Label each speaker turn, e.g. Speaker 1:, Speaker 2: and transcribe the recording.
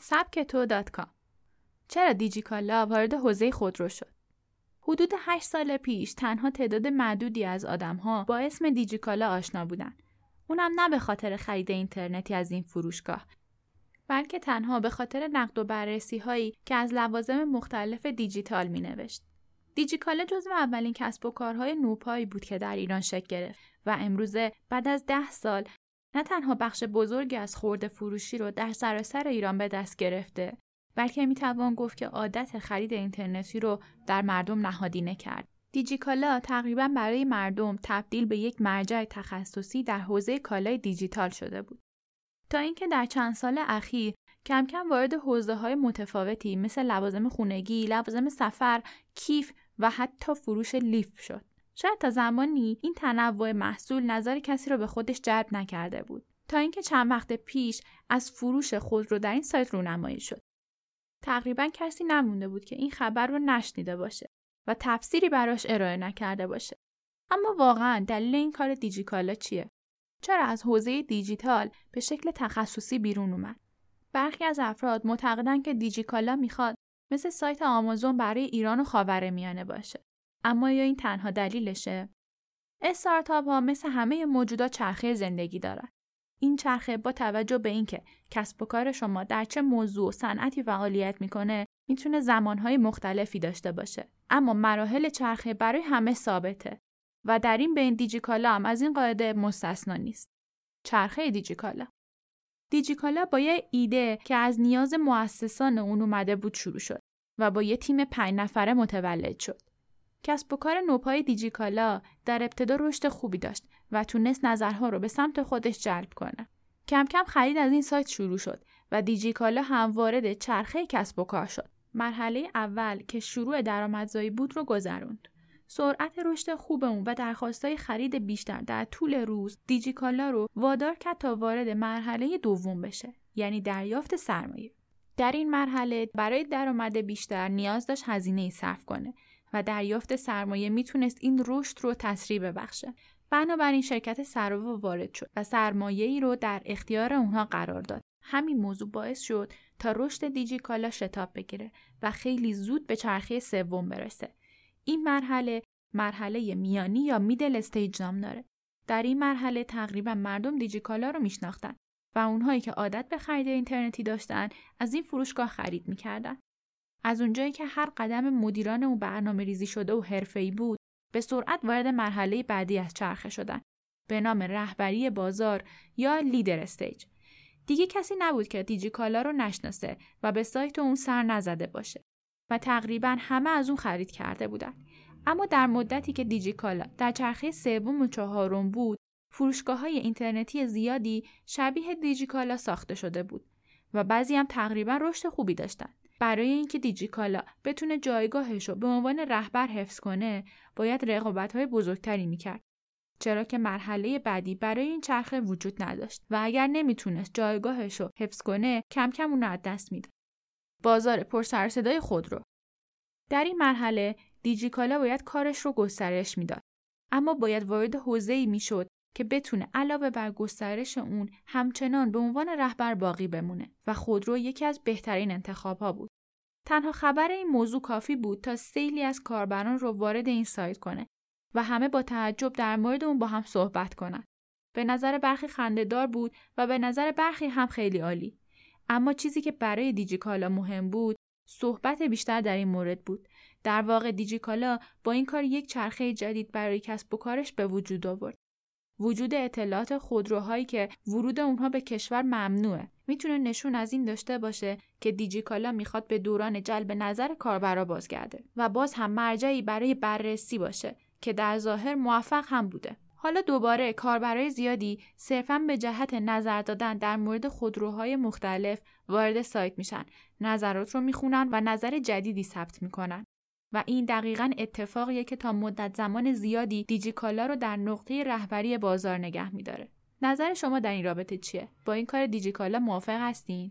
Speaker 1: سبکتو چرا دیجیکالا وارد حوزه خودرو شد؟ حدود 8 سال پیش تنها تعداد معدودی از آدمها با اسم دیجیکالا آشنا بودند. اونم نه به خاطر خرید اینترنتی از این فروشگاه بلکه تنها به خاطر نقد و بررسی هایی که از لوازم مختلف دیجیتال می نوشت. دیجیکالا جزو اولین کسب و کارهای نوپایی بود که در ایران شکل گرفت و امروزه بعد از ده سال نه تنها بخش بزرگی از خورده فروشی رو در سراسر ایران به دست گرفته بلکه می‌توان گفت که عادت خرید اینترنتی رو در مردم نهادینه کرد. دیجیکالا تقریبا برای مردم تبدیل به یک مرجع تخصصی در حوزه کالای دیجیتال شده بود. تا اینکه در چند سال اخیر کم کم وارد حوزه های متفاوتی مثل لوازم خونگی، لوازم سفر، کیف و حتی فروش لیف شد. شاید تا زمانی این تنوع محصول نظر کسی را به خودش جلب نکرده بود تا اینکه چند وقت پیش از فروش خود رو در این سایت رونمایی شد. تقریبا کسی نمونده بود که این خبر رو نشنیده باشه و تفسیری براش ارائه نکرده باشه. اما واقعا دلیل این کار دیجیکالا چیه؟ چرا از حوزه دیجیتال به شکل تخصصی بیرون اومد؟ برخی از افراد معتقدند که دیجیکالا می‌خواد مثل سایت آمازون برای ایران و خاورمیانه باشه. اما یا این تنها دلیلشه؟ استارتاپ ها مثل همه موجودات چرخه زندگی دارن. این چرخه با توجه به اینکه کسب و کار شما در چه موضوع و صنعتی فعالیت می‌کنه می‌تونه زمانهای مختلفی داشته باشه. اما مراحل چرخه برای همه ثابته و در این بین دیجیکالا هم از این قاعده مستثنا نیست. چرخه دیجیکالا. دیجیکالا با یه ایده که از نیاز مؤسسان اون اومده بود شروع شد و با یه تیم پنج نفره متولد شد. کسب و کار نوپای دیجیکالا در ابتدا رشد خوبی داشت و تونست نظرها رو به سمت خودش جلب کنه. کم کم خرید از این سایت شروع شد و دیجیکالا هم وارد چرخه کسب و کار شد. مرحله اول که شروع درآمدزایی بود رو گذروند. سرعت رشد خوب اون و درخواستای خرید بیشتر در طول روز دیجیکالا رو وادار کرد تا وارد مرحله دوم بشه یعنی دریافت سرمایه در این مرحله برای درآمد بیشتر نیاز داشت هزینه صرف کنه و دریافت سرمایه می‌تونست این رشد رو تسریع ببخشه. بنابراین شرکت سراوا وارد شد و سرمایه ای رو در اختیار اونها قرار داد. همین موضوع باعث شد تا رشد دیجیکالا شتاب بگیره و خیلی زود به چرخه سوم برسه. این مرحله مرحله میانی یا میدل استیج نام داره. در این مرحله تقریبا مردم دیجیکالا رو میشناختن و اونهایی که عادت به خرید اینترنتی داشتن از این فروشگاه خرید می‌کردن. از اونجایی که هر قدم مدیران اون برنامه ریزی شده و حرفه‌ای بود به سرعت وارد مرحله بعدی از چرخه شدن. به نام رهبری بازار یا لیدر استیج. دیگه کسی نبود که دیجیکالا رو نشناسه و به سایت اون سر نزده باشه و تقریبا همه از اون خرید کرده بودن. اما در مدتی که دیجیکالا در چرخه سوم و چهارم بود فروشگاه های اینترنتی زیادی شبیه دیجیکالا ساخته شده بود. و بعضی هم تقریبا رشد خوبی داشتن. برای اینکه دیجیکالا بتونه جایگاهش رو به عنوان رهبر حفظ کنه باید رقابت های بزرگتری می‌کرد. چرا که مرحله بعدی برای این چرخه وجود نداشت و اگر نمی‌تونست جایگاهش رو حفظ کنه کم کم اون از دست می‌داد. بازار پر صدای خود رو. در این مرحله دیجیکالا باید کارش رو گسترش می‌داد. اما باید وارد حوزه‌ای می‌شد که بتونه علاوه بر گسترش اون همچنان به عنوان رهبر باقی بمونه و خودرو یکی از بهترین انتخاب ها بود. تنها خبر این موضوع کافی بود تا سیلی از کاربران رو وارد این سایت کنه و همه با تعجب در مورد اون با هم صحبت کنن. به نظر برخی خندهدار بود و به نظر برخی هم خیلی عالی. اما چیزی که برای دیجیکالا مهم بود صحبت بیشتر در این مورد بود. در واقع دیجیکالا با این کار یک چرخه جدید برای کسب و کارش به وجود آورد. وجود اطلاعات خودروهایی که ورود اونها به کشور ممنوعه. می‌تونه نشون از این داشته باشه که دیجیکالا می‌خواد به دوران جلب نظر کاربرا بازگرده و باز هم مرجعی برای بررسی باشه که در ظاهر موفق هم بوده. حالا دوباره کاربرای زیادی صرفا به جهت نظر دادن در مورد خودروهای مختلف وارد سایت میشن. نظرات رو می‌خونن و نظر جدیدی ثبت می‌کنن. و این دقیقا اتفاقیه که تا مدت زمان زیادی دیجیکالا رو در نقطه رهبری بازار نگه میداره. نظر شما در این رابطه چیه؟ با این کار دیجیکالا موافق هستین؟